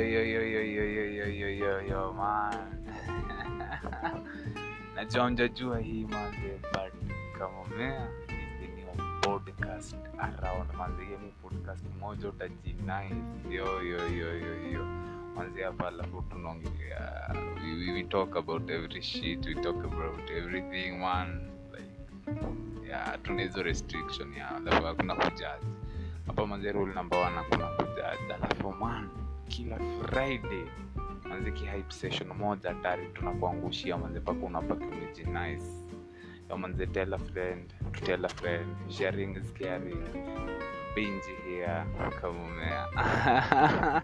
yo yo man najua mjajua hii manze but kama mea is podcast around manze ni podcast moja utajinais yo yo yo yo yo hapa alafu tunaongelea man hakuna kujaji hapa manze rule number hakuna man kila friday manze kihype session moja tari tunakuangushia manze mpaka unapaki umejinice yo manze tell a friend to tell a friend sharing is caring. Binji here kama umea